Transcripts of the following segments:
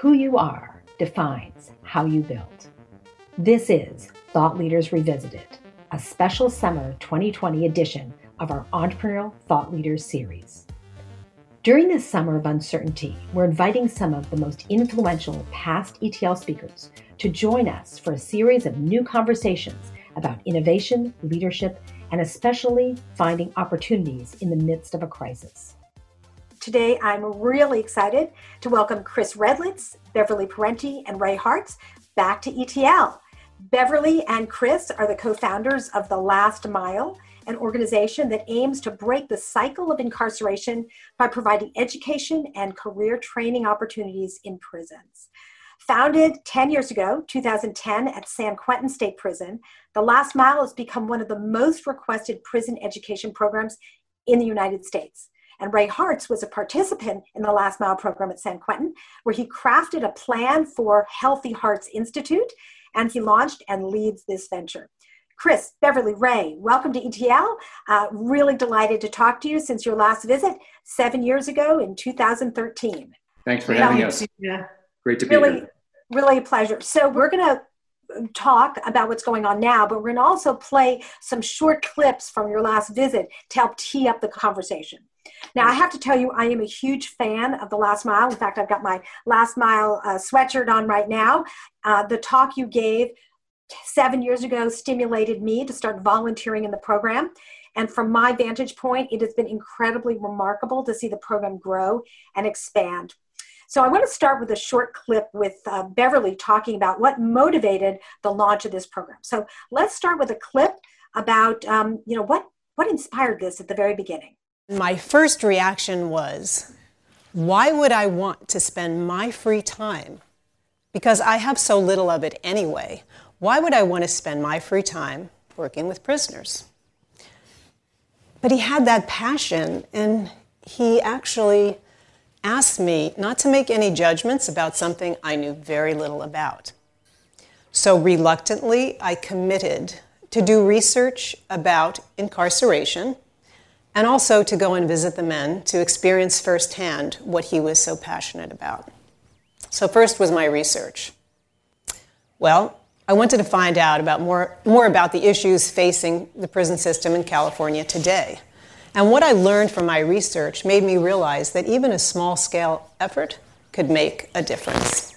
Who you are defines how you build. This is Thought Leaders Revisited, a special summer 2020 edition of our Entrepreneurial Thought Leaders series. During this summer of uncertainty, we're inviting some of the most influential past ETL speakers to join us for a series of new conversations about innovation, leadership, and especially finding opportunities in the midst of a crisis. Today, I'm really excited to welcome Chris Redlitz, Beverly Parenti, and Ray Harts back to ETL. Beverly and Chris are the co founders of The Last Mile, an organization that aims to break the cycle of incarceration by providing education and career training opportunities in prisons. Founded 10 years ago, 2010, at San Quentin State Prison, The Last Mile has become one of the most requested prison education programs in the United States. And Ray Harts was a participant in the Last Mile program at San Quentin, where he crafted a plan for Healthy Hearts Institute, and he launched and leads this venture. Chris, Beverly, Ray, welcome to ETL. Uh, really delighted to talk to you since your last visit seven years ago in 2013. Thanks for having us. Yeah. Great to be really, here. Really a pleasure. So we're going to talk about what's going on now, but we're going to also play some short clips from your last visit to help tee up the conversation. Now, I have to tell you, I am a huge fan of the Last Mile. In fact, I've got my Last Mile uh, sweatshirt on right now. Uh, the talk you gave seven years ago stimulated me to start volunteering in the program. And from my vantage point, it has been incredibly remarkable to see the program grow and expand. So I want to start with a short clip with uh, Beverly talking about what motivated the launch of this program. So let's start with a clip about, um, you know, what, what inspired this at the very beginning. My first reaction was, why would I want to spend my free time? Because I have so little of it anyway. Why would I want to spend my free time working with prisoners? But he had that passion, and he actually asked me not to make any judgments about something I knew very little about. So reluctantly, I committed to do research about incarceration and also to go and visit the men to experience firsthand what he was so passionate about. So, first was my research. Well, I wanted to find out about more, more about the issues facing the prison system in California today. And what I learned from my research made me realize that even a small scale effort could make a difference.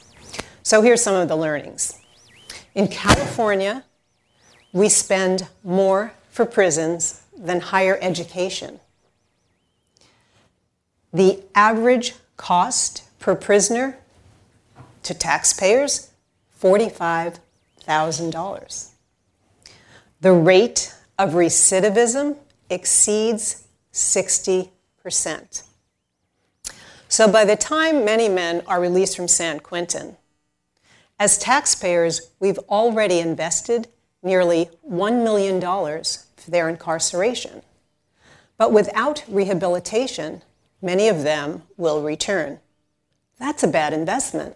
So, here's some of the learnings. In California, we spend more for prisons than higher education. The average cost per prisoner to taxpayers $45,000. The rate of recidivism exceeds 60%. So by the time many men are released from San Quentin, as taxpayers, we've already invested nearly $1 million their incarceration. But without rehabilitation, many of them will return. That's a bad investment.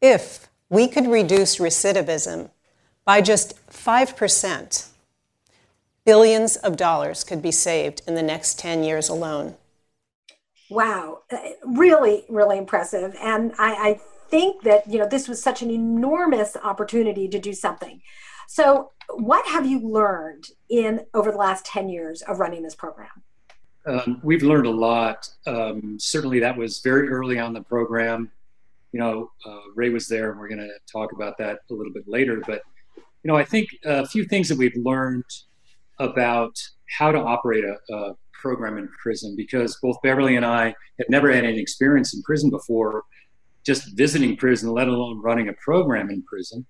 If we could reduce recidivism by just 5%, billions of dollars could be saved in the next 10 years alone. Wow, uh, really, really impressive. And I, I think that you know this was such an enormous opportunity to do something. So, what have you learned in over the last 10 years of running this program? Um, we've learned a lot. Um, certainly, that was very early on the program. You know, uh, Ray was there, and we're going to talk about that a little bit later. But, you know, I think a few things that we've learned about how to operate a, a program in prison because both Beverly and I had never had any experience in prison before, just visiting prison, let alone running a program in prison.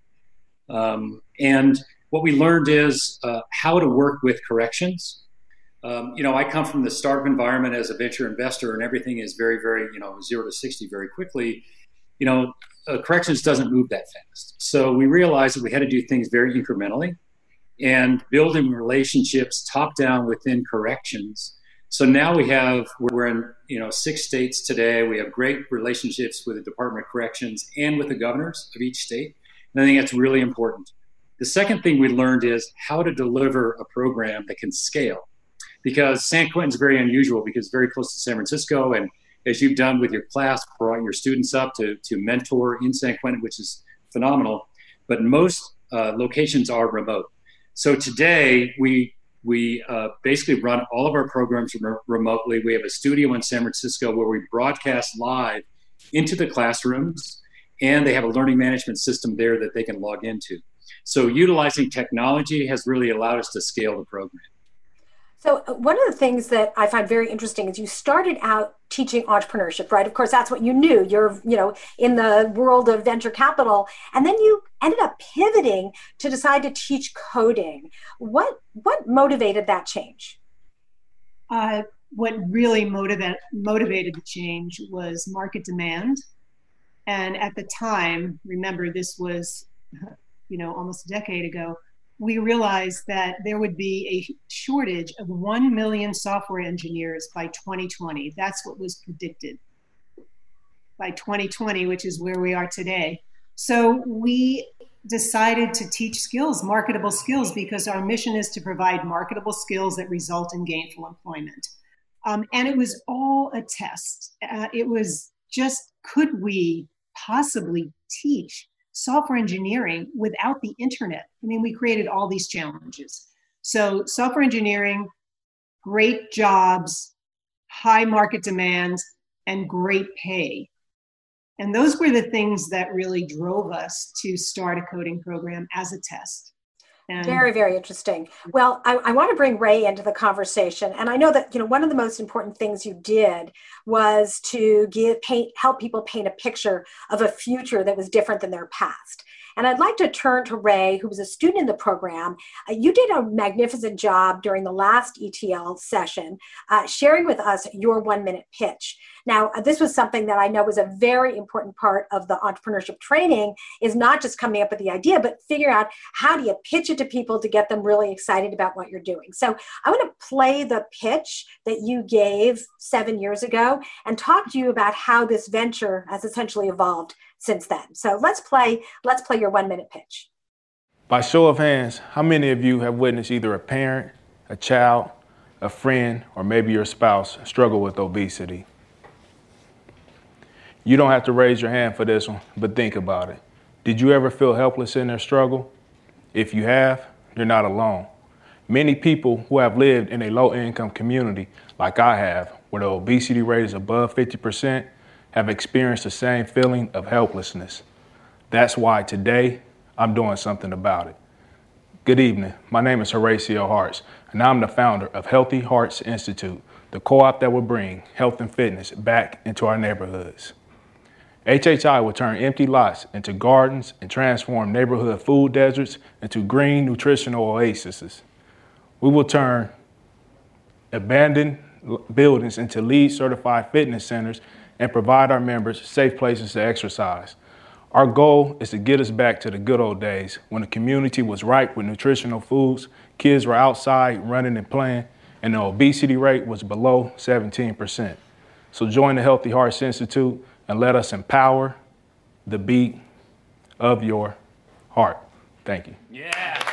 Um, and what we learned is uh, how to work with corrections. Um, you know, I come from the startup environment as a venture investor, and everything is very, very, you know, zero to 60 very quickly. You know, uh, corrections doesn't move that fast. So we realized that we had to do things very incrementally and building relationships top down within corrections. So now we have, we're in, you know, six states today. We have great relationships with the Department of Corrections and with the governors of each state. And I think that's really important. The second thing we learned is how to deliver a program that can scale. Because San Quentin's very unusual because it's very close to San Francisco and as you've done with your class, brought your students up to, to mentor in San Quentin, which is phenomenal. But most uh, locations are remote. So today we we uh, basically run all of our programs rem- remotely. We have a studio in San Francisco where we broadcast live into the classrooms, and they have a learning management system there that they can log into. So utilizing technology has really allowed us to scale the program. So uh, one of the things that I find very interesting is you started out teaching entrepreneurship, right? Of course, that's what you knew. You're, you know, in the world of venture capital, and then you ended up pivoting to decide to teach coding. What what motivated that change? Uh, what really motivated motivated the change was market demand, and at the time, remember this was, you know, almost a decade ago we realized that there would be a shortage of 1 million software engineers by 2020. That's what was predicted by 2020, which is where we are today. So we decided to teach skills, marketable skills, because our mission is to provide marketable skills that result in gainful employment. Um, and it was all a test. Uh, it was just could we possibly teach software engineering without the internet. I mean, we created all these challenges. So, software engineering, great jobs, high market demands, and great pay. And those were the things that really drove us to start a coding program as a test. And very, very interesting. Well, I, I, want to bring Ray into the conversation, and I know that you know one of the most important things you did was to give paint, help people paint a picture of a future that was different than their past. And I'd like to turn to Ray, who was a student in the program. Uh, you did a magnificent job during the last ETL session, uh, sharing with us your one minute pitch. Now, uh, this was something that I know was a very important part of the entrepreneurship training is not just coming up with the idea, but figure out how do you pitch it to people to get them really excited about what you're doing. So I want to play the pitch that you gave seven years ago and talk to you about how this venture has essentially evolved since then. So let's play, let's play your one minute pitch. By show of hands, how many of you have witnessed either a parent, a child, a friend, or maybe your spouse struggle with obesity? You don't have to raise your hand for this one, but think about it. Did you ever feel helpless in their struggle? If you have, you're not alone. Many people who have lived in a low income community, like I have, where the obesity rate is above 50%, have experienced the same feeling of helplessness. That's why today I'm doing something about it. Good evening. My name is Horatio Harts, and I'm the founder of Healthy Hearts Institute, the co op that will bring health and fitness back into our neighborhoods. HHI will turn empty lots into gardens and transform neighborhood food deserts into green nutritional oases. We will turn abandoned buildings into LEED certified fitness centers and provide our members safe places to exercise. Our goal is to get us back to the good old days when the community was ripe with nutritional foods, kids were outside running and playing, and the obesity rate was below 17%. So join the Healthy Hearts Institute and let us empower the beat of your heart. Thank you. Yeah.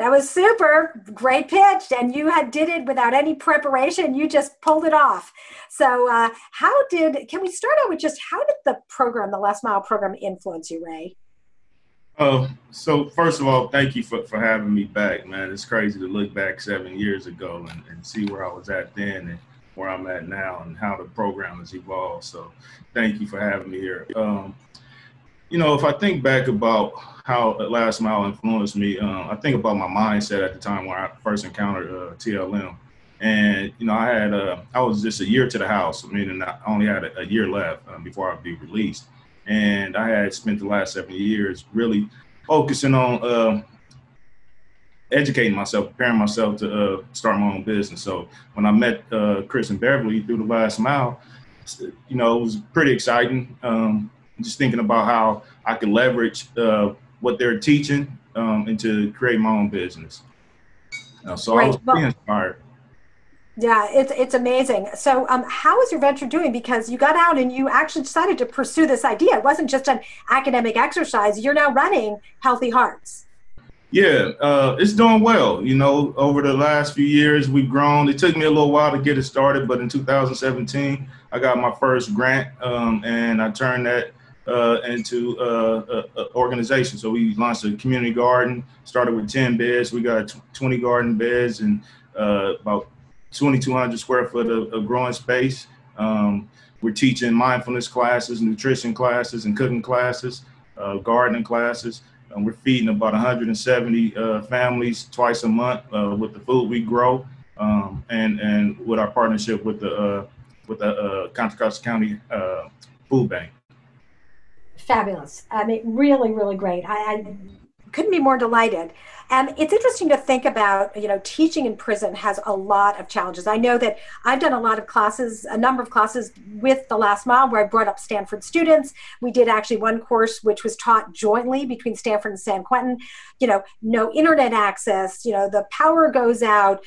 That was super. Great pitch. And you had did it without any preparation. You just pulled it off. So uh, how did, can we start out with just how did the program, the Last Mile program influence you, Ray? Uh, so first of all, thank you for, for having me back, man. It's crazy to look back seven years ago and, and see where I was at then and where I'm at now and how the program has evolved. So thank you for having me here. Um, you know, if I think back about how Last Mile influenced me, um, I think about my mindset at the time when I first encountered uh, TLM. And, you know, I had, uh, I was just a year to the house, meaning I only had a, a year left um, before I'd be released. And I had spent the last seven years really focusing on uh, educating myself, preparing myself to uh, start my own business. So when I met uh, Chris and Beverly through the last mile, you know, it was pretty exciting. Um, just thinking about how I could leverage uh, what they're teaching um, and to create my own business. Uh, so right. I was pretty inspired. Yeah, it's it's amazing. So, um, how is your venture doing? Because you got out and you actually decided to pursue this idea. It wasn't just an academic exercise. You're now running Healthy Hearts. Yeah, uh, it's doing well. You know, over the last few years, we've grown. It took me a little while to get it started, but in 2017, I got my first grant, um, and I turned that uh, into uh, an organization. So we launched a community garden. Started with 10 beds. We got 20 garden beds and uh, about 2,200 square foot of, of growing space. Um, we're teaching mindfulness classes, nutrition classes, and cooking classes, uh, gardening classes. And we're feeding about 170 uh, families twice a month uh, with the food we grow, um, and and with our partnership with the uh, with the uh, Contra Costa County uh, Food Bank. Fabulous! I mean, really, really great. I, I couldn't be more delighted. And it's interesting to think about, you know, teaching in prison has a lot of challenges. I know that I've done a lot of classes, a number of classes with the last mile where I brought up Stanford students. We did actually one course which was taught jointly between Stanford and San Quentin. You know, no internet access, you know, the power goes out.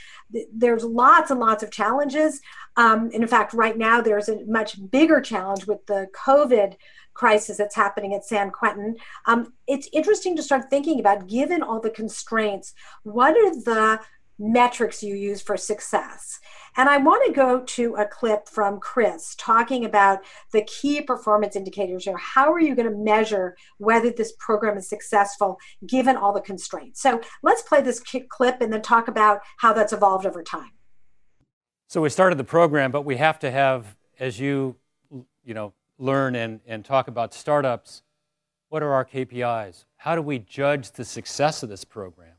There's lots and lots of challenges. Um, and in fact, right now there's a much bigger challenge with the COVID crisis that's happening at San Quentin. Um, it's interesting to start thinking about, given all the constraints, what are the metrics you use for success? And I want to go to a clip from Chris talking about the key performance indicators or how are you going to measure whether this program is successful given all the constraints. So let's play this clip and then talk about how that's evolved over time. So we started the program, but we have to have, as you, you know, learn and, and talk about startups, what are our KPIs? How do we judge the success of this program?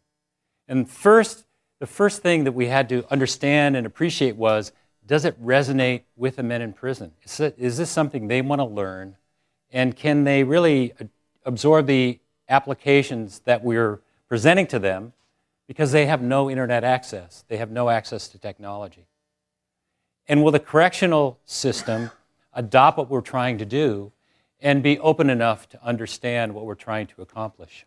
And first, the first thing that we had to understand and appreciate was does it resonate with the men in prison? Is, it, is this something they want to learn? And can they really absorb the applications that we're presenting to them because they have no internet access? They have no access to technology. And will the correctional system adopt what we're trying to do, and be open enough to understand what we're trying to accomplish?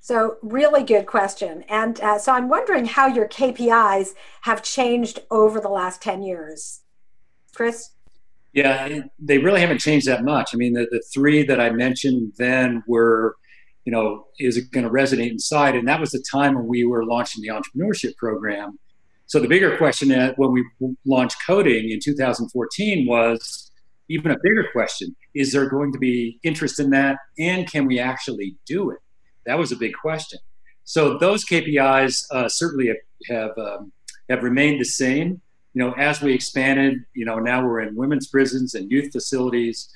So, really good question. And uh, so, I'm wondering how your KPIs have changed over the last 10 years. Chris? Yeah, they really haven't changed that much. I mean, the, the three that I mentioned then were, you know, is it going to resonate inside? And that was the time when we were launching the entrepreneurship program. So the bigger question when we launched coding in 2014 was even a bigger question: Is there going to be interest in that, and can we actually do it? That was a big question. So those KPIs uh, certainly have have, um, have remained the same. You know, as we expanded, you know, now we're in women's prisons and youth facilities,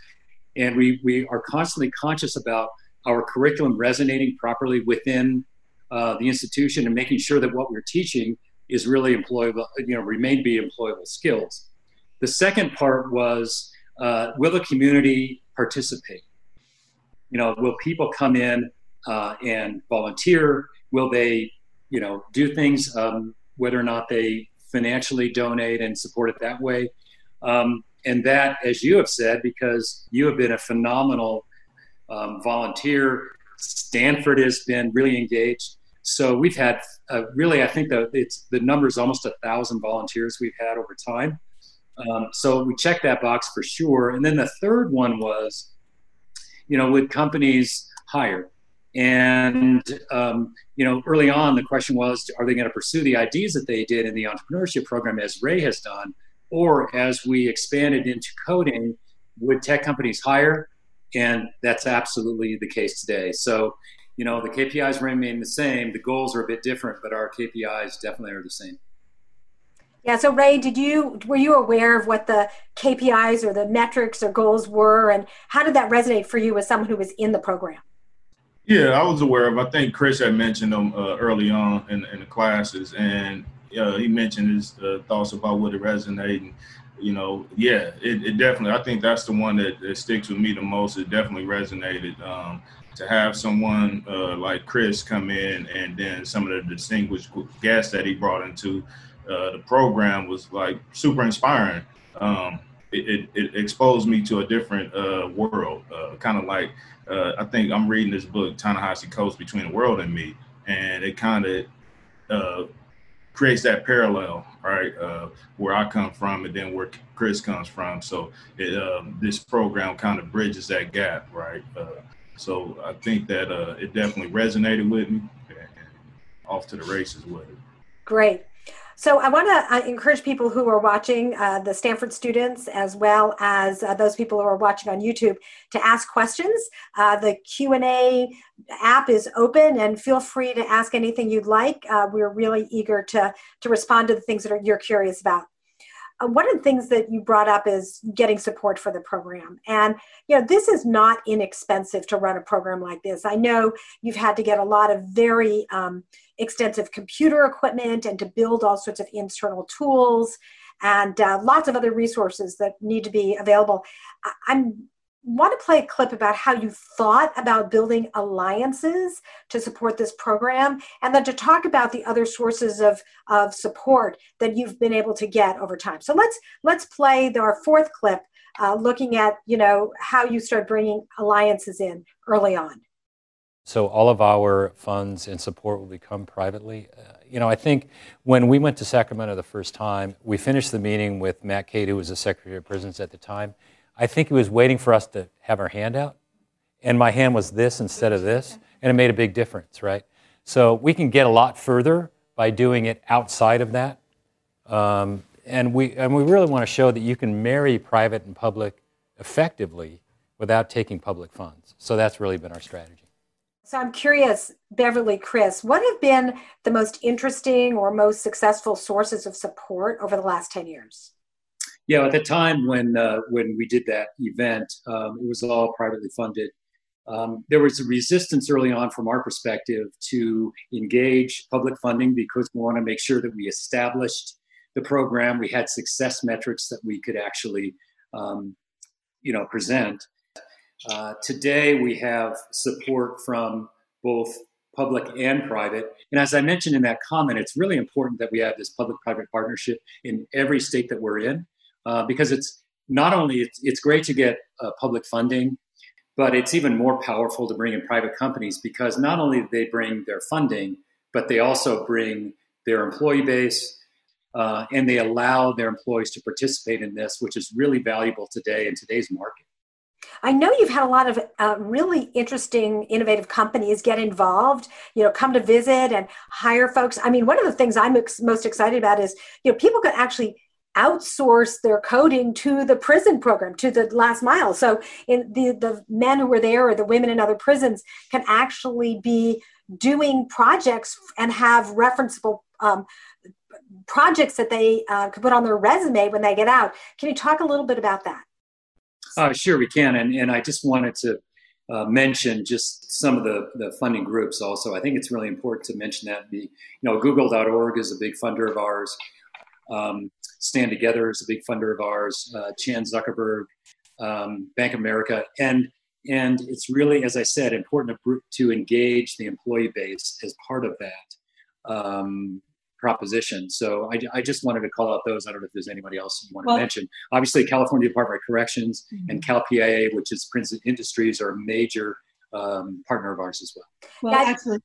and we we are constantly conscious about our curriculum resonating properly within uh, the institution and making sure that what we're teaching is really employable, you know, remain be employable skills. The second part was uh, will the community participate? You know, will people come in uh, and volunteer? Will they, you know, do things um, whether or not they financially donate and support it that way? Um, and that, as you have said, because you have been a phenomenal um, volunteer, Stanford has been really engaged. So we've had uh, really, I think the it's the number is almost a thousand volunteers we've had over time. Um, so we checked that box for sure. And then the third one was, you know, would companies hire? And um, you know, early on, the question was, are they going to pursue the ideas that they did in the entrepreneurship program, as Ray has done, or as we expanded into coding, would tech companies hire? And that's absolutely the case today. So you know, the KPIs remain the same. The goals are a bit different, but our KPIs definitely are the same. Yeah. So Ray, did you were you aware of what the KPIs or the metrics or goals were, and how did that resonate for you as someone who was in the program? Yeah, I was aware of. I think Chris had mentioned them uh, early on in, in, the classes, and uh, he mentioned his uh, thoughts about what it resonated. You know, yeah, it, it, definitely. I think that's the one that, that, sticks with me the most. It definitely resonated. Um, to have someone uh, like Chris come in and then some of the distinguished guests that he brought into uh, the program was like super inspiring. Um, it, it, it, exposed me to a different uh, world, uh, kind of like uh, I think I'm reading this book, Ta-Nehisi Between the World and Me, and it kind of uh, creates that parallel, right, where I come from and then where Chris comes from. So it, um, this program kind of bridges that gap, right? So I think that uh, it definitely resonated with me. off to the races with it. Great. So I want to uh, encourage people who are watching, uh, the Stanford students, as well as uh, those people who are watching on YouTube, to ask questions. Uh, the Q and A app is open, and feel free to ask anything you'd like. Uh, we're really eager to to respond to the things that are, you're curious about. Uh, one of the things that you brought up is getting support for the program. And you know this is not inexpensive to run a program like this. I know you've had to get a lot of very um, extensive computer equipment and to build all sorts of internal tools and uh, lots of other resources that need to be available. I'm want to play a clip about how you thought about building alliances to support this program and then to talk about the other sources of, of support that you've been able to get over time. So let's let's play the, our fourth clip uh, looking at you know how you start bringing alliances in early on. So all of our funds and support will become privately uh, you know i think when we went to sacramento the first time we finished the meeting with matt cate who was the secretary of prisons at the time I think he was waiting for us to have our hand out, and my hand was this instead of this, and it made a big difference, right? So we can get a lot further by doing it outside of that, um, and we and we really want to show that you can marry private and public effectively without taking public funds. So that's really been our strategy. So I'm curious, Beverly, Chris, what have been the most interesting or most successful sources of support over the last 10 years? Yeah, at the time when uh, when we did that event, um, it was all privately funded. Um, there was a resistance early on from our perspective to engage public funding because we want to make sure that we established the program. We had success metrics that we could actually, um, you know, present. Uh, today we have support from both public and private. And as I mentioned in that comment, it's really important that we have this public-private partnership in every state that we're in uh, because it's not only it's, it's great to get uh, public funding, but it's even more powerful to bring in private companies because not only do they bring their funding, but they also bring their employee base uh, and they allow their employees to participate in this, which is really valuable today in today's market. I know you've had a lot of uh, really interesting, innovative companies get involved, you know, come to visit and hire folks. I mean, one of the things I'm ex- most excited about is, you know, people can actually outsource their coding to the prison program to the last mile. So in the the men who were there or the women in other prisons can actually be doing projects and have referenceable um, projects that they uh, can put on their resume when they get out. Can you talk a little bit about that? Uh, sure we can. And, and i just wanted to uh, mention just some of the, the funding groups also. I think it's really important to mention that. The you know google.org is a big funder of ours. Um, Stand Together is a big funder of ours, uh, Chan Zuckerberg, um, Bank of America, and and it's really, as I said, important to, to engage the employee base as part of that um, proposition. So I, I, just wanted to call out those. I don't know if there's anybody else you want well, to mention. Obviously, California Department of Corrections mm-hmm. and CalPIA, which is Prison Industries, are a major um, partner of ours as well. Well, actually,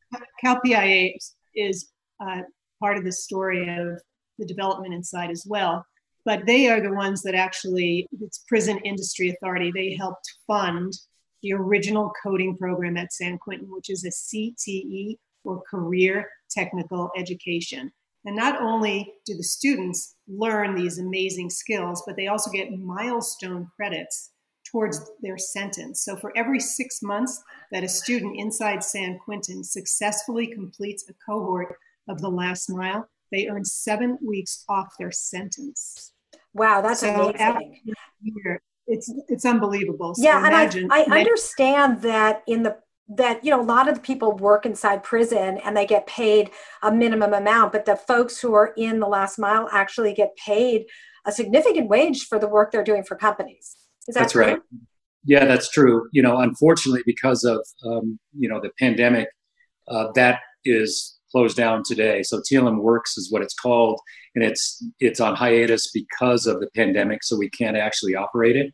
CalPIA is uh, part of the story of the development inside as well. But they are the ones that actually, it's Prison Industry Authority, they helped fund the original coding program at San Quentin, which is a CTE or Career Technical Education. And not only do the students learn these amazing skills, but they also get milestone credits towards their sentence. So for every six months that a student inside San Quentin successfully completes a cohort of the last mile, they earn seven weeks off their sentence. Wow, that's so amazing. Year, it's it's unbelievable. So yeah, imagine, and I, I understand that in the that you know a lot of the people work inside prison and they get paid a minimum amount, but the folks who are in the last mile actually get paid a significant wage for the work they're doing for companies. Is that that's true? right. Yeah, that's true. You know, unfortunately, because of um, you know the pandemic, uh, that is closed down today. So TLM Works is what it's called, and it's it's on hiatus because of the pandemic, so we can't actually operate it.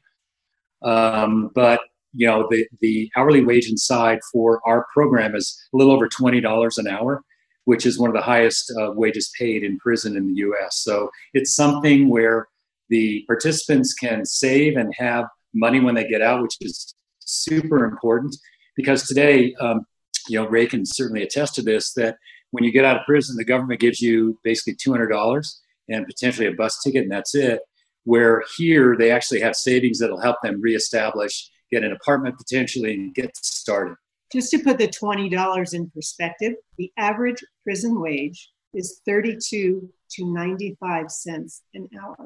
Um, but you know, the the hourly wage inside for our program is a little over twenty dollars an hour, which is one of the highest uh, wages paid in prison in the U.S. So it's something where the participants can save and have money when they get out, which is super important because today, um, you know, Ray can certainly attest to this that when you get out of prison, the government gives you basically $200 and potentially a bus ticket, and that's it. Where here, they actually have savings that'll help them reestablish, get an apartment potentially, and get started. Just to put the $20 in perspective, the average prison wage is 32 to 95 cents an hour.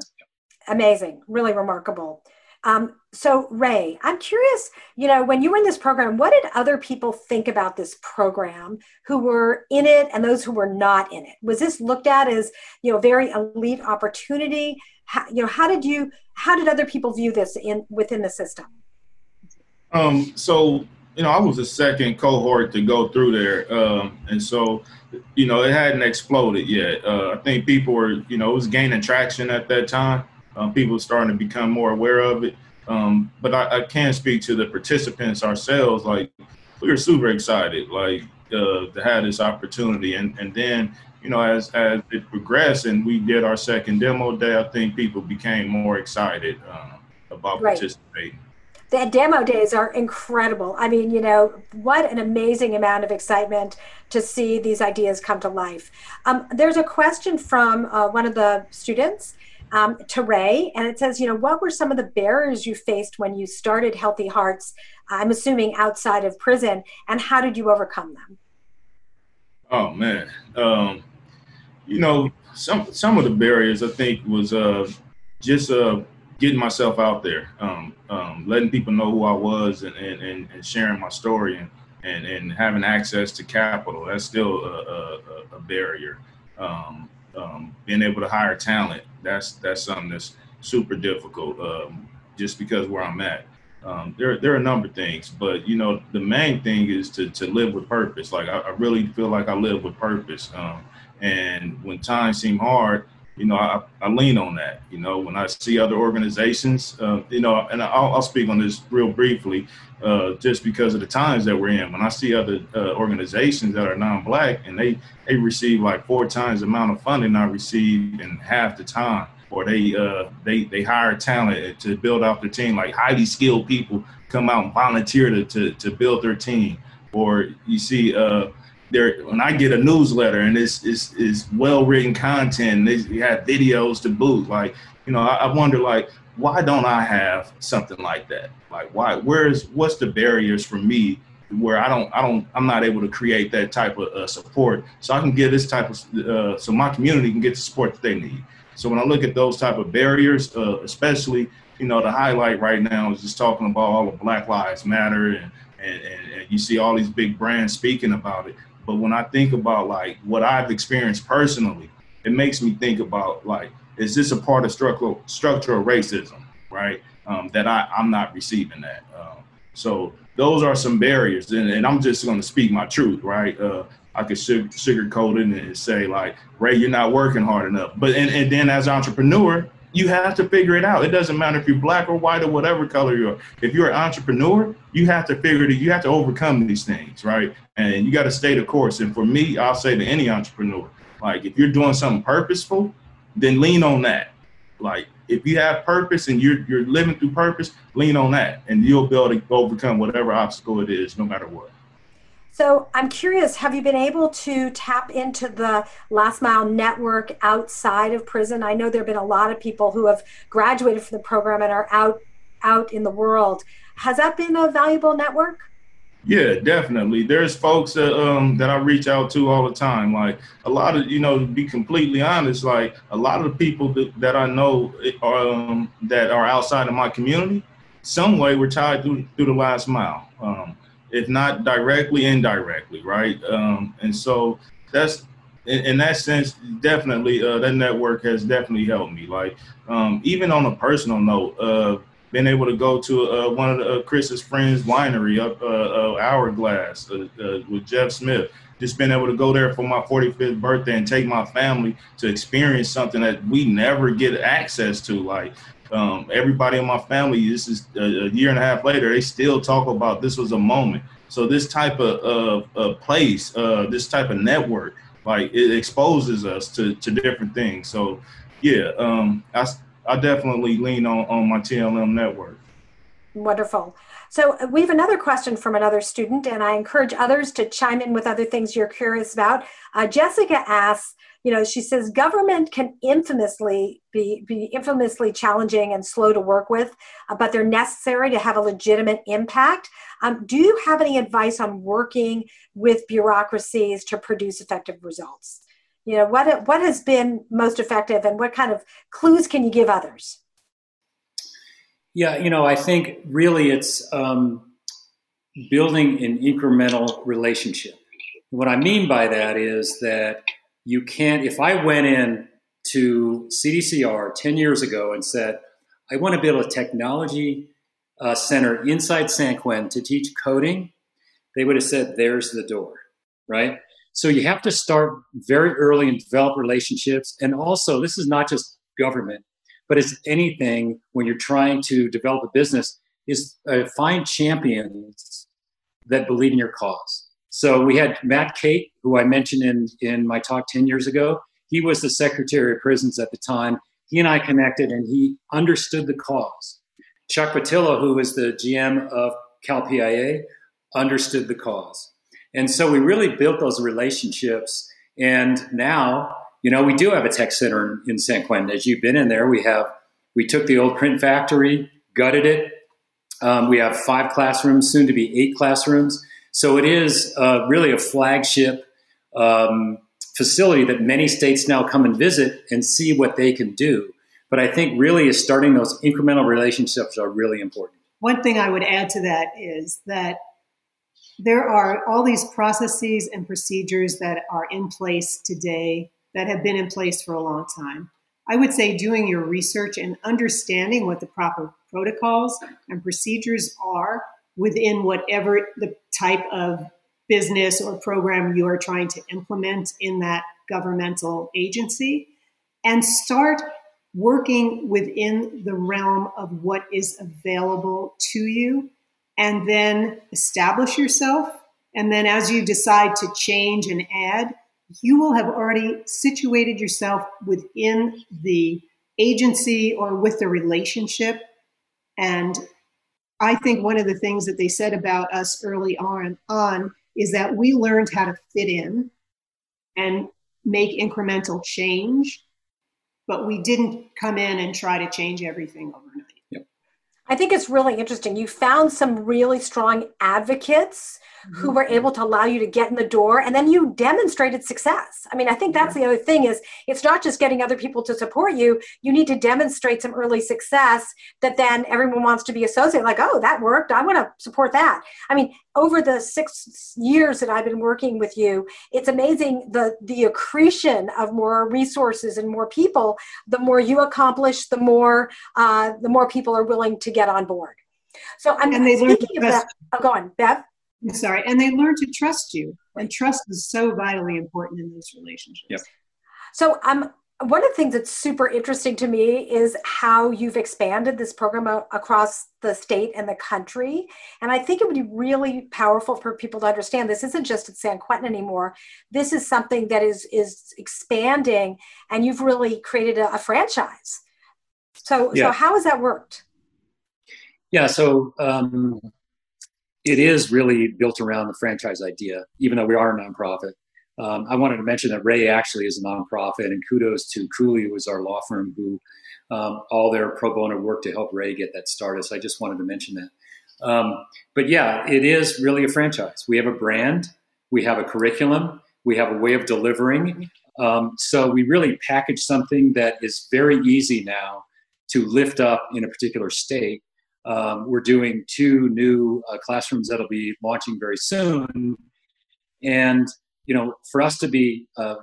Amazing, really remarkable. Um, so, Ray, I'm curious, you know, when you were in this program, what did other people think about this program who were in it and those who were not in it? Was this looked at as, you know, very elite opportunity? How, you know, how did you, how did other people view this in within the system? Um, so, you know, I was the second cohort to go through there. Um, and so, you know, it hadn't exploded yet. Uh, I think people were, you know, it was gaining traction at that time. Um, people starting to become more aware of it. Um, but I, I, can speak to the participants ourselves. Like we were super excited, like uh, to have this opportunity. And and then you know as as it progressed and we did our second demo day, I think people became more excited um, about right. participating. The demo days are incredible. I mean, you know, what an amazing amount of excitement to see these ideas come to life. Um, there's a question from uh, one of the students um, to Ray, and it says, you know, what were some of the barriers you faced when you started Healthy Hearts? I'm assuming outside of prison, and how did you overcome them? Oh man, um, you know, some some of the barriers I think was uh, just uh, getting myself out there, um, um, letting people know who I was, and, and, and sharing my story, and, and, and having access to capital. That's still a, a, a barrier. Um, um, being able to hire talent that's that's something that's super difficult um, just because where i'm at. Um, there, there are a number of things but you know the main thing is to, to live with purpose. Like I, I really feel like i live with purpose um, and when times seem hard you know, I, I, lean on that. You know, when I see other organizations, uh, you know, and I'll, I'll, speak on this real briefly, uh, just because of the times that we're in. When I see other uh, organizations that are non-black and they they receive like four times the amount of funding I receive in half the time, or they uh, they they hire talent to build out their team, like highly skilled people come out and volunteer to to, to build their team, or you see uh, there when I get a newsletter and it's is well written content, they have videos to boot. Like you know, I, I, wonder like why don't I have something like that? Like why? Where's what's the barriers for me where I don't I don't I'm not able to create that type of uh, support so I can get this type of uh, so my community can get the support that they need. So when I look at those type of barriers, uh, especially you know the highlight right now is just talking about all the Black Lives Matter and, and, and you see all these big brands speaking about it. But when I think about like what I've experienced personally, it makes me think about like, is this a part of structural structural racism, right? Um, that I, I'm not receiving that. Um, so those are some barriers, and, and I'm just going to speak my truth, right? Uh, I could sugar, sugarcoat it and say like, Ray, you're not working hard enough. But and, and then as an entrepreneur, you have to figure it out. It doesn't matter if you're black or white or whatever color you are. If you're an entrepreneur, you have to figure it. You have to overcome these things, right? And you got to stay the course. And for me, I'll say to any entrepreneur, like if you're doing something purposeful, then lean on that. Like if you have purpose and you're you're living through purpose, lean on that, and you'll be able to overcome whatever obstacle it is, no matter what. So I'm curious, have you been able to tap into the last mile network outside of prison? I know there have been a lot of people who have graduated from the program and are out out in the world. Has that been a valuable network? Yeah, definitely. There's folks that um that I reach out to all the time. Like a lot of you know, to be completely honest, like a lot of the people that, that I know are um, that are outside of my community, some way we're tied through through the last mile. Um, if not directly, indirectly, right? Um, and so that's in, in that sense, definitely uh, that network has definitely helped me. Like um, even on a personal note, uh, being able to go to uh, one of the, uh, Chris's friends' winery up uh, uh, Hourglass with Jeff Smith. Just being able to go there for my 45th birthday and take my family to experience something that we never get access to. Like um, everybody in my family, this is a, a, year and a half later, they still talk about this was a moment. So this type of, of, of place, uh, this type of network, like it exposes us to, to different things. So yeah, um, I, I definitely lean on, on my TLM network. Wonderful. So uh, we have another question from another student, and I encourage others to chime in with other things you're curious about. Uh, Jessica asks, you know, she says government can infamously be, be infamously challenging and slow to work with, uh, but they're necessary to have a legitimate impact. Um, do you have any advice on working with bureaucracies to produce effective results? You know, what what has been most effective, and what kind of clues can you give others? Yeah, you know, I think really it's um, building an incremental relationship. What I mean by that is that you can't, if I went in to CDCR 10 years ago and said, I want to build a technology uh, center inside San Quentin to teach coding, they would have said, there's the door, right? So you have to start very early and develop relationships. And also, this is not just government but it's anything when you're trying to develop a business is uh, find champions that believe in your cause. So we had Matt Cate, who I mentioned in, in my talk 10 years ago. He was the Secretary of Prisons at the time. He and I connected and he understood the cause. Chuck Pattillo, who was the GM of CalPIA, understood the cause. And so we really built those relationships. And now you know, we do have a tech center in, in San Quentin. As you've been in there, we have we took the old print factory, gutted it. Um, we have five classrooms, soon to be eight classrooms. So it is uh, really a flagship um, facility that many states now come and visit and see what they can do. But I think really is starting those incremental relationships are really important. One thing I would add to that is that there are all these processes and procedures that are in place today that have been in place for a long time. I would say doing your research and understanding what the proper protocols and procedures are within whatever the type of business or program you are trying to implement in that governmental agency and start working within the realm of what is available to you and then establish yourself and then as you decide to change and add you will have already situated yourself within the agency or with the relationship. And I think one of the things that they said about us early on, on is that we learned how to fit in and make incremental change, but we didn't come in and try to change everything overnight. Yep. I think it's really interesting. You found some really strong advocates mm-hmm. who were able to allow you to get in the door and then you demonstrated success. I mean, I think that's the other thing is it's not just getting other people to support you, you need to demonstrate some early success that then everyone wants to be associated like, "Oh, that worked. I want to support that." I mean, over the 6 years that I've been working with you, it's amazing the the accretion of more resources and more people, the more you accomplish, the more uh, the more people are willing to get on board. So I'm and they speaking of that. Oh, go on, Bev. I'm sorry, and they learn to trust you, and trust is so vitally important in those relationships. Yep. So um, one of the things that's super interesting to me is how you've expanded this program across the state and the country. And I think it would be really powerful for people to understand this isn't just at San Quentin anymore. This is something that is is expanding, and you've really created a, a franchise. So, yeah. so how has that worked? Yeah, so um, it is really built around the franchise idea, even though we are a nonprofit. Um, I wanted to mention that Ray actually is a nonprofit, and kudos to Cooley, who is our law firm, who um, all their pro bono work to help Ray get that started. So I just wanted to mention that. Um, but yeah, it is really a franchise. We have a brand, we have a curriculum, we have a way of delivering. Um, so we really package something that is very easy now to lift up in a particular state um, we're doing two new uh, classrooms that'll be launching very soon. And, you know, for us to be uh,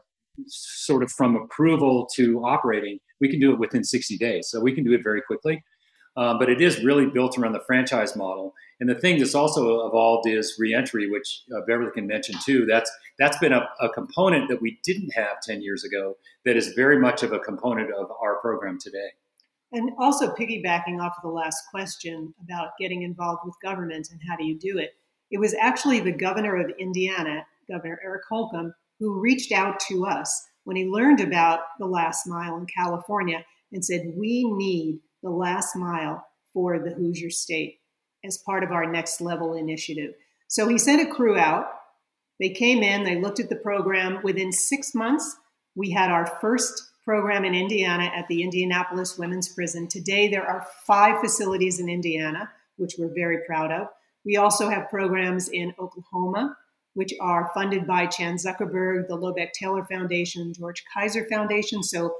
sort of from approval to operating, we can do it within 60 days. So we can do it very quickly. Um, but it is really built around the franchise model. And the thing that's also evolved is reentry, which uh, Beverly can mention too. That's that's been a, a, component that we didn't have 10 years ago. That is very much of a component of our program today. And also piggybacking off of the last question about getting involved with government and how do you do it, it was actually the governor of Indiana, Governor Eric Holcomb, who reached out to us when he learned about the last mile in California and said, We need the last mile for the Hoosier state. as part of our next level initiative. So he sent a crew out. They came in, they looked at the program. Within six months, we had our first program in Indiana at the Indianapolis Women's Prison. Today, there are five facilities in Indiana, which we're very proud of. We also have programs in Oklahoma, which are funded by Chan Zuckerberg, the Lobeck Taylor Foundation, George Kaiser Foundation. So,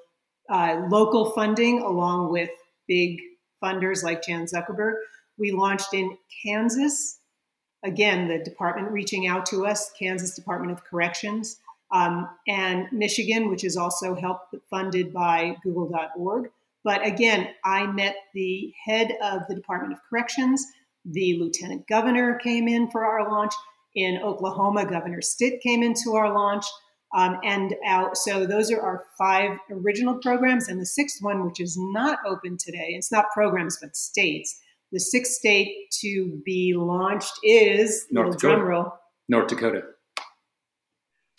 uh, local funding along with big funders like Chan Zuckerberg. We launched in Kansas. Again, the department reaching out to us, Kansas Department of Corrections, um, and Michigan, which is also helped funded by Google.org. But again, I met the head of the Department of Corrections. The lieutenant governor came in for our launch. In Oklahoma, Governor Stitt came into our launch. Um, and out, so those are our five original programs. And the sixth one, which is not open today, it's not programs, but states. The sixth state to be launched is North Dakota. North Dakota.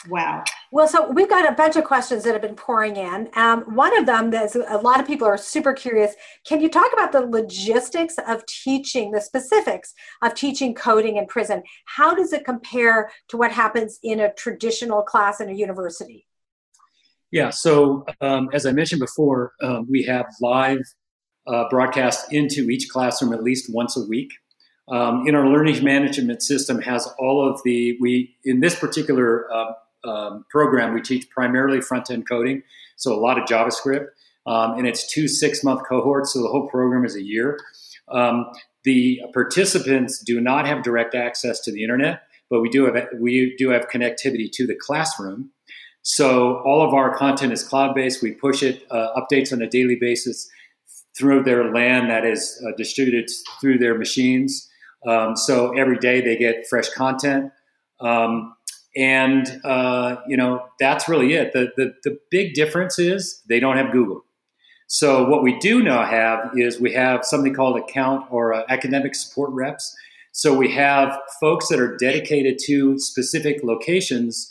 Wow. Well, so we've got a bunch of questions that have been pouring in. Um, one of them that a lot of people are super curious. Can you talk about the logistics of teaching, the specifics of teaching coding in prison? How does it compare to what happens in a traditional class in a university? Yeah, so um, as I mentioned before, um, we have live uh, broadcast into each classroom at least once a week. Um, in our learning management system has all of the we in this particular uh, um, program, we teach primarily front end coding, so a lot of JavaScript, um, and it's two six month cohorts, so the whole program is a year. Um, the participants do not have direct access to the internet, but we do have we do have connectivity to the classroom. So all of our content is cloud based. We push it uh, updates on a daily basis through their LAN that is uh, distributed through their machines. Um, so every day they get fresh content. Um, and uh, you know that's really it. The, the the big difference is they don't have Google. So what we do now have is we have something called account or uh, academic support reps. So we have folks that are dedicated to specific locations.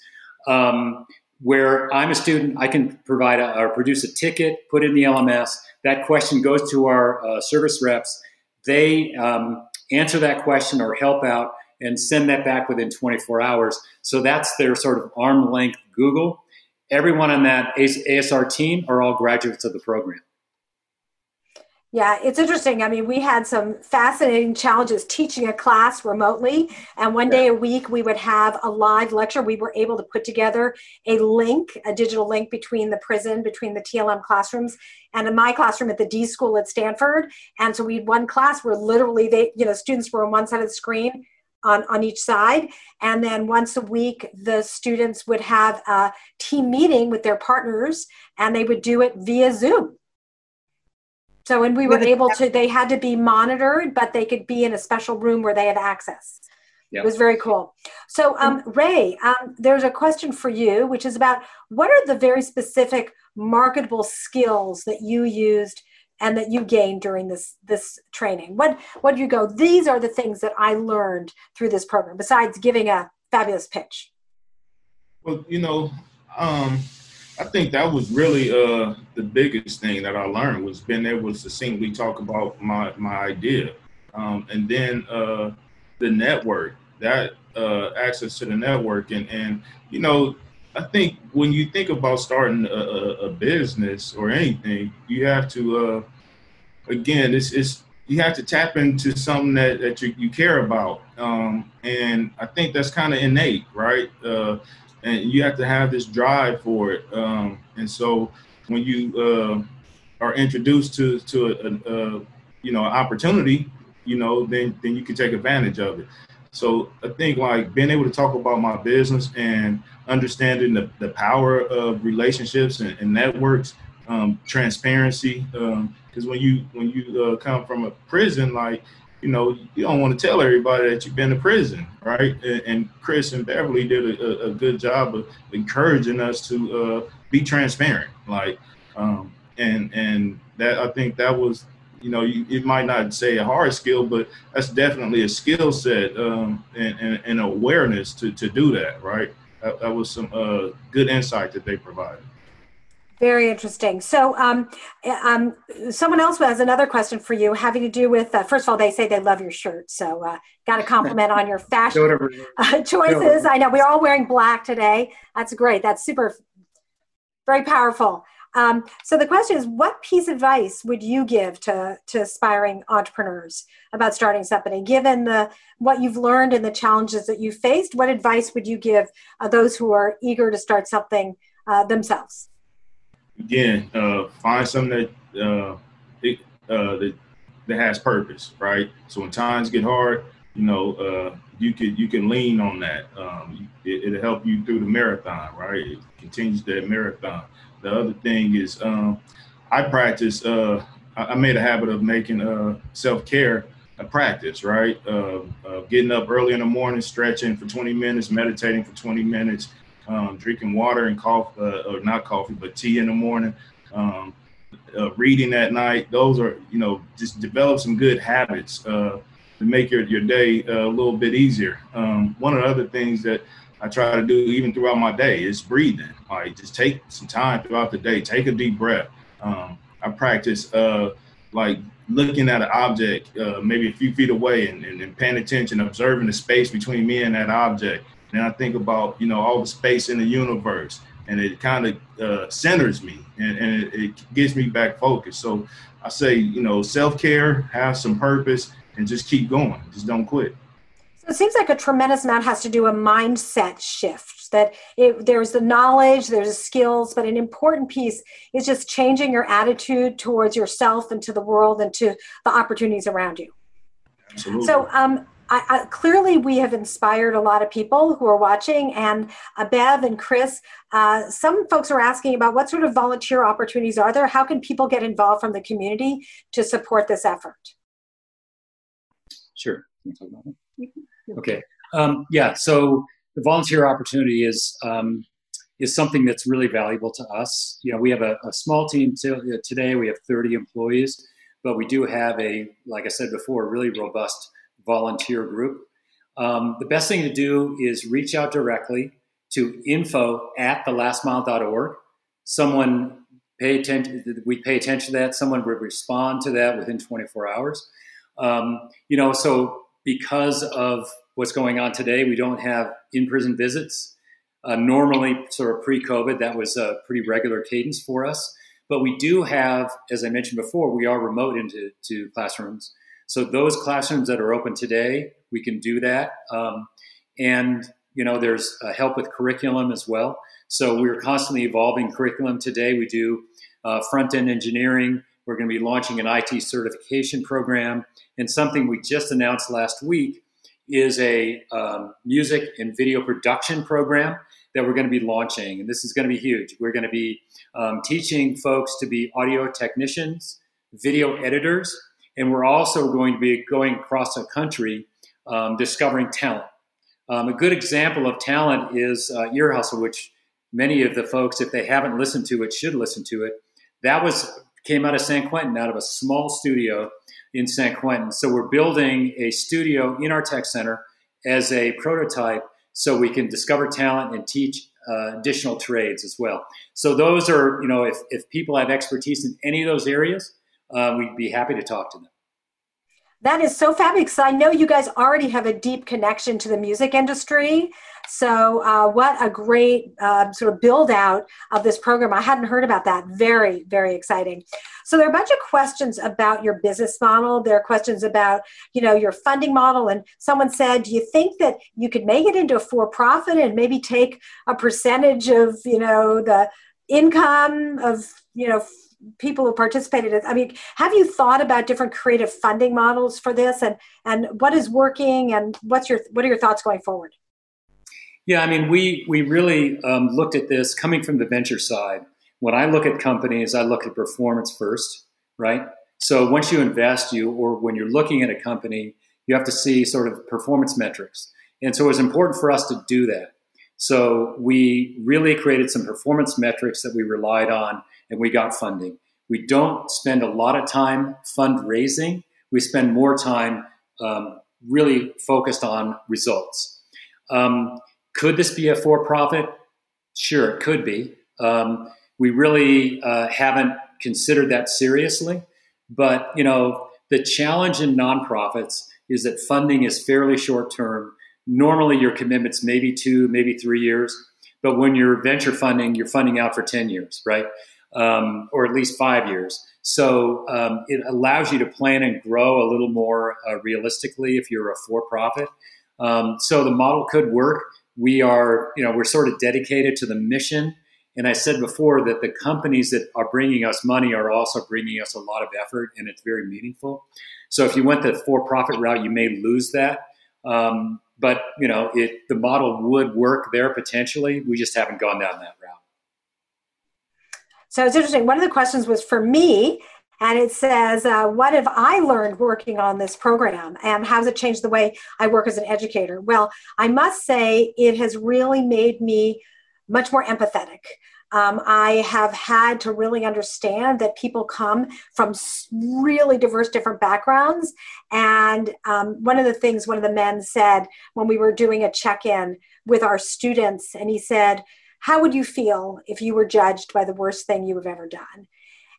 Um, where I'm a student, I can provide a, or produce a ticket, put in the LMS. That question goes to our uh, service reps. They um, answer that question or help out and send that back within 24 hours. So that's their sort of arm length Google. Everyone on that ASR team are all graduates of the program. Yeah, it's interesting. I mean, we had some fascinating challenges teaching a class remotely. And one day a week, we would have a live lecture. We were able to put together a link, a digital link between the prison, between the TLM classrooms, and in my classroom at the D school at Stanford. And so we had one class where literally they, you know, students were on one side of the screen on, on each side. And then once a week, the students would have a team meeting with their partners and they would do it via Zoom. So, and we were able to, they had to be monitored, but they could be in a special room where they had access. Yep. It was very cool. So, um, Ray, um, there's a question for you, which is about what are the very specific marketable skills that you used and that you gained during this this training? What what do you go? These are the things that I learned through this program. Besides giving a fabulous pitch. Well, you know, um, I think that was really uh, the biggest thing that I learned was being able to succinctly talk about my my idea, um, and then uh, the network that uh, access to the network and and you know I think when you think about starting a, a, business or anything, you have to, uh, again, it's, it's, you have to tap into something that, that you, you care about. Um, and I think that's kind of innate, right? Uh, and you have to have this drive for it. Um, and so when you uh, are introduced to, to a, a, a, you know, opportunity, you know, then, then you can take advantage of it. So I think like being able to talk about my business and understanding the, the power of relationships and, and networks, um, transparency. Because um, when you when you uh, come from a prison, like you know, you don't want to tell everybody that you've been to prison, right? And, and Chris and Beverly did a, a, good job of encouraging us to uh, be transparent, like, um, and and that I think that was you know, you, it might not say a hard skill, but that's definitely a skill set um, and, and, and, awareness to, to do that, right? That, that was some uh, good insight that they provided. Very interesting. So, um, um, someone else has another question for you, having to do with. Uh, first of all, they say they love your shirt, so uh, got a compliment on your fashion uh, choices. I know we're all wearing black today. That's great. That's super, very powerful. Um, so the question is, what piece of advice would you give to to aspiring entrepreneurs about starting something? Given the what you've learned and the challenges that you faced, what advice would you give uh, those who are eager to start something uh, themselves? again, uh, find something that uh, it, uh, that that has purpose, right? So when times get hard, you know, uh, you can you can lean on that. Um, it, will help you through the marathon, right? It continues that marathon. The other thing is, um, I practice. Uh, I made a habit of making uh, self care a practice, right? Uh, getting up early in the morning, stretching for 20 minutes, meditating for 20 minutes, um, drinking water and coffee, uh, or not coffee, but tea in the morning, um, uh, reading at night. Those are, you know, just develop some good habits uh, to make your, your day a little bit easier. Um, one of the other things that I try to do even throughout my day is breathing. Like just take some time throughout the day, take a deep breath. Um, I practice uh, like looking at an object uh, maybe a few feet away and, and, and paying attention, observing the space between me and that object and I think about you know all the space in the universe, and it kind of uh, centers me and, and it, it, gets me back focused. So I say you know self care, have some purpose, and just keep going. Just don't quit. It seems like a tremendous amount has to do a mindset shift. That it, there's the knowledge, there's the skills, but an important piece is just changing your attitude towards yourself and to the world and to the opportunities around you. Absolutely. So, um, I, I, clearly we have inspired a lot of people who are watching and uh, bev and chris uh, some folks are asking about what sort of volunteer opportunities are there how can people get involved from the community to support this effort sure okay um, yeah so the volunteer opportunity is um, is something that's really valuable to us you know we have a, a small team today we have 30 employees but we do have a like i said before really robust volunteer group. Um, the best thing to do is reach out directly to info at thelastmile.org. Someone pay attention, we pay attention to that. Someone would respond to that within 24 hours. Um, you know, so because of what's going on today, we don't have in prison visits. Uh, normally, sort of pre COVID, that was a pretty regular cadence for us. But we do have, as I mentioned before, we are remote into to classrooms. So those classrooms that are open today, we can do that. Um, and you know, there's uh, help with curriculum as well. So we're constantly evolving curriculum today. We do uh, front end engineering. We're going to be launching an IT certification program, and something we just announced last week is a um, music and video production program that we're going to be launching. And this is going to be huge. We're going to be um, teaching folks to be audio technicians, video editors, and we're also going to be going across the country um, discovering talent. Um, a good example of talent is uh, Ear Hustle, which many of the folks, if they haven't listened to it, should listen to it. That was came out of San Quentin, out of a small studio in San Quentin. So we're building a studio in our tech center as a prototype, so we can discover talent and teach uh, additional trades as well. So those are, you know, if if people have expertise in any of those areas, uh, we'd be happy to talk to them. That is so fabulous. I know you guys already have a deep connection to the music industry. So, uh, what a great uh, sort of build out of this program. I hadn't heard about that. Very, very exciting. So, there are a bunch of questions about your business model. There are questions about, you know, your funding model. And someone said, do you think that you could make it into a for profit and maybe take a percentage of, you know, the income of, you know, people who participated i mean have you thought about different creative funding models for this? And and what is working and what's your what are your thoughts going forward? Yeah i mean we we really um, looked at this coming from the venture side. When i look at companies i look at performance first right? So once you invest you or when you're looking at a company you have to see sort of performance metrics. And so it was important for us to do that so we really created some performance metrics that we relied on and we got funding. We don't spend a lot of time fundraising. We spend more time um, really focused on results. Um, could this be a for profit? Sure, it could be. Um, we really uh, haven't considered that seriously. But you know, the challenge in nonprofits is that funding is fairly short term. Normally, your commitment's maybe two, maybe three years. But when you're venture funding, you're funding out for 10 years, right? Um, or at least five years. So um, it allows you to plan and grow a little more uh, realistically if you're a for profit. Um, so the model could work. We are, you know, we're sort of dedicated to the mission. And I said before that the companies that are bringing us money are also bringing us a lot of effort, and it's very meaningful. So if you went the for-profit route, you may lose that. Um, but you know, it the model would work there potentially. We just haven't gone down that route. So it's interesting. One of the questions was for me, and it says, uh, What have I learned working on this program? And how has it changed the way I work as an educator? Well, I must say it has really made me much more empathetic. Um, I have had to really understand that people come from really diverse, different backgrounds. And um, one of the things one of the men said when we were doing a check in with our students, and he said, How would you feel if you were judged by the worst thing you have ever done?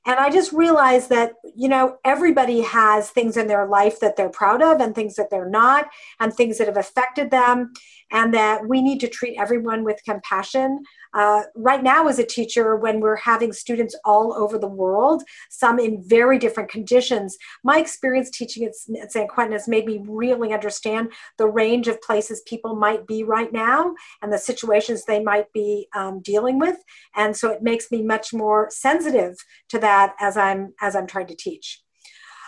And I just realized that, you know, everybody has things in their life that they're proud of and things that they're not, and things that have affected them, and that we need to treat everyone with compassion. Uh, right now, as a teacher, when we're having students all over the world, some in very different conditions, my experience teaching at, San Quentin has made me really understand the range of places people might be right now and the situations they might be um, dealing with. And so it makes me much more sensitive to that as I'm as I'm trying to teach.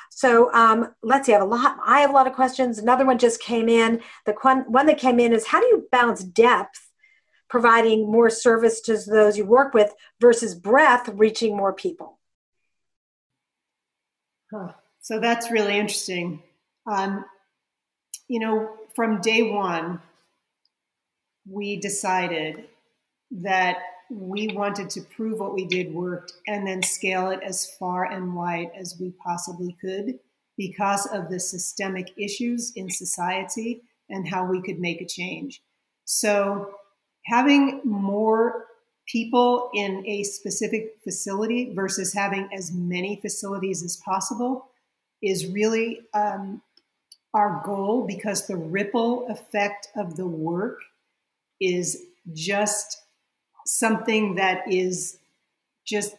So um, let's see. I have a lot. I have a lot of questions. Another one just came in. The one that came in is how do you balance depth providing more service to those you work with versus breadth reaching more people huh. so that's really interesting um, you know from day one we decided that we wanted to prove what we did worked and then scale it as far and wide as we possibly could because of the systemic issues in society and how we could make a change. So having more people in a specific facility versus having as many facilities as possible is really um, our goal because the ripple effect of the work is just something that is just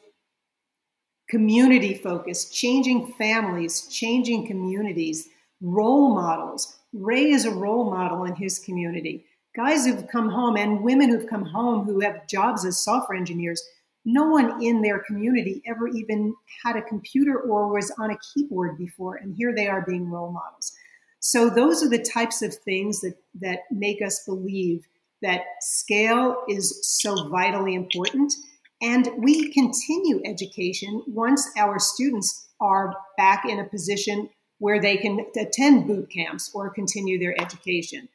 community focused, changing families, changing communities, role models. Ray is a role model in his community guys who've come home and women who've come home who have jobs as software engineers no one in their community ever even had a computer or was on a keyboard before and here they are being role models. So those are the types of things that that make us believe that scale is so vitally important and we continue education once our students are back in a position where they can attend boot camps or continue their education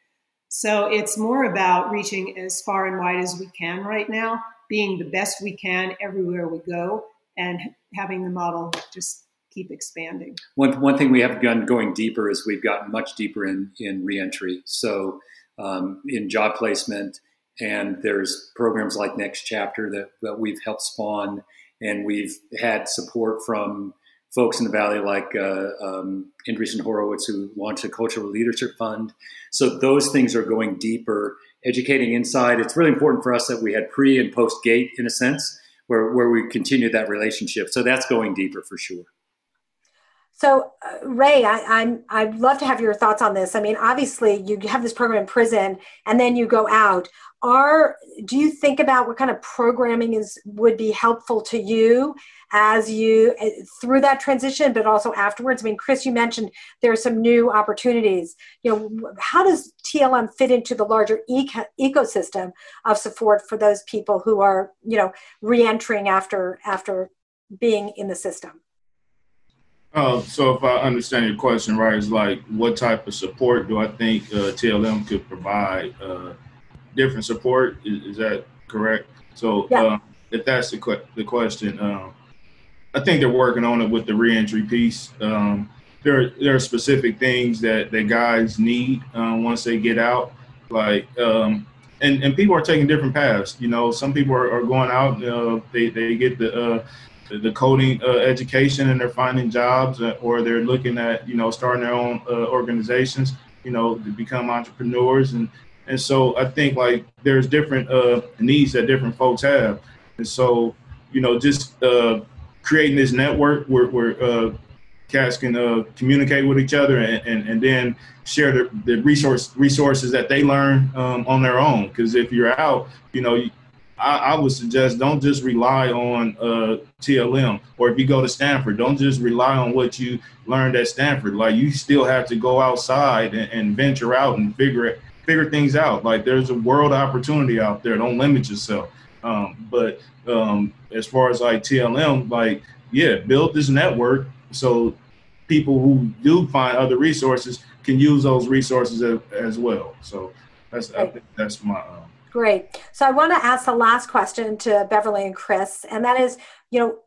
so it's more about reaching as far and wide as we can right now, being the best we can everywhere we go, and having the model just keep expanding. One, one thing we have done going deeper is we've gotten much deeper in, in reentry. So um, in job placement, and there's programs like Next Chapter that, that we've helped spawn, and we've had support from folks in the valley like uh, um, Andreessen Horowitz, who launched a cultural leadership fund. So those things are going deeper, educating inside. It's really important for us that we had pre and post gate in a sense, where where we continue that relationship. So that's going deeper for sure. So, uh, Ray, I, I'm I'd love to have your thoughts on this. I mean, obviously, you have this program in prison, and then you go out. Are do you think about what kind of programming is would be helpful to you as you uh, through that transition, but also afterwards? I mean, Chris, you mentioned there are some new opportunities. You know, how does TLM fit into the larger eco- ecosystem of support for those people who are you know reentering after after being in the system? Uh, so if I understand your question right, it's like what type of support do I think uh, TLM could provide? Uh, different support, is, is, that correct? So yeah. Uh, if that's the, que- the question, um, I think they're working on it with the reentry piece. Um, there, there are specific things that, that guys need uh, once they get out. Like um, and, and people are taking different paths. You know, some people are, are going out, uh, they, they get the, uh, the coding uh, education and they're finding jobs uh, or they're looking at, you know, starting their own uh, organizations, you know, to become entrepreneurs. And, and so I think like there's different uh, needs that different folks have. And so, you know, just creating this network where, where cats can uh, communicate with each other and, and, and then share the, the resource resources that they learn um, on their own. Because if you're out, you know, I, I, would suggest don't just rely on uh, TLM or if you go to Stanford, don't just rely on what you learned at Stanford. Like you still have to go outside and, and venture out and figure it, figure things out. Like there's a world opportunity out there. Don't limit yourself. Um, but um, as far as like TLM, like yeah, build this network so people who do find other resources can use those resources as, as well. So that's I think that's my. Um, Great. So I want to ask the last question to Beverly and Chris, and that is, you know,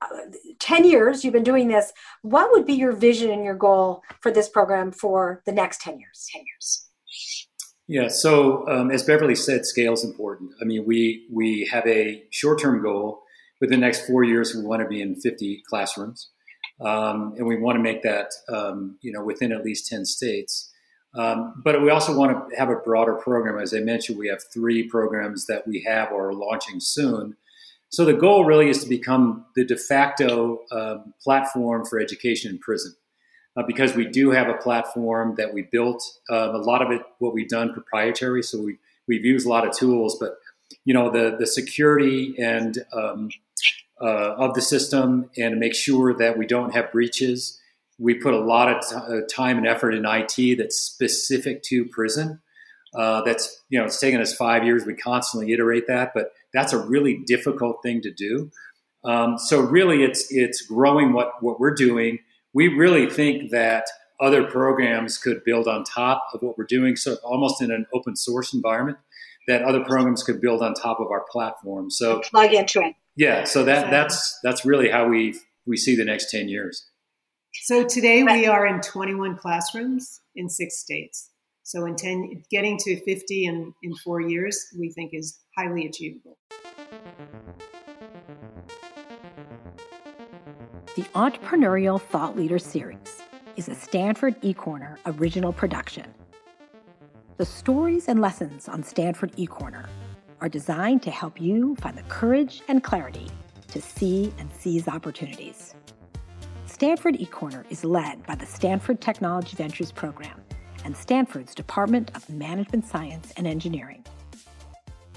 10 years you've been doing this. What would be your vision and your goal for this program for the next 10 years? 10 years. Yeah. So um, as Beverly said, scale is important. I mean, we we have a short-term goal. Within the next four years, we want to be in 50 classrooms um, and we want to make that um, you know within at least 10 states. Um, but we also want to have a broader program. As I mentioned, we have three programs that we have or are launching soon. So the goal really is to become the de facto um, platform for education in prison. Uh, because we do have a platform that we built. Uh, a lot of it, what we've done, proprietary. So we we've used a lot of tools, but you know the the security and um, uh, of the system and make sure that we don't have breaches. We put a lot of t- uh, time and effort in IT that's specific to prison. Uh, that's you know it's taken us five years. We constantly iterate that, but that's a really difficult thing to do. Um, so really, it's it's growing what what we're doing. We really think that other programs could build on top of what we're doing. So almost in an open source environment, that other programs could build on top of our platform. So plug into it. Yeah, so that that's that's really how we we see the next 10 years. So today we are in 21 classrooms in six states. So in 10 getting to 50 in in 4 years we think is highly achievable. The Entrepreneurial Thought Leader Series is a Stanford eCorner original production. The stories and lessons on Stanford eCorner are designed to help you find the courage and clarity to see and seize opportunities. Stanford eCorner is led by the Stanford Technology Ventures Program and Stanford's Department of Management Science and Engineering.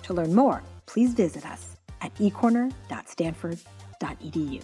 To learn more, please visit us at ecorner.stanford.edu.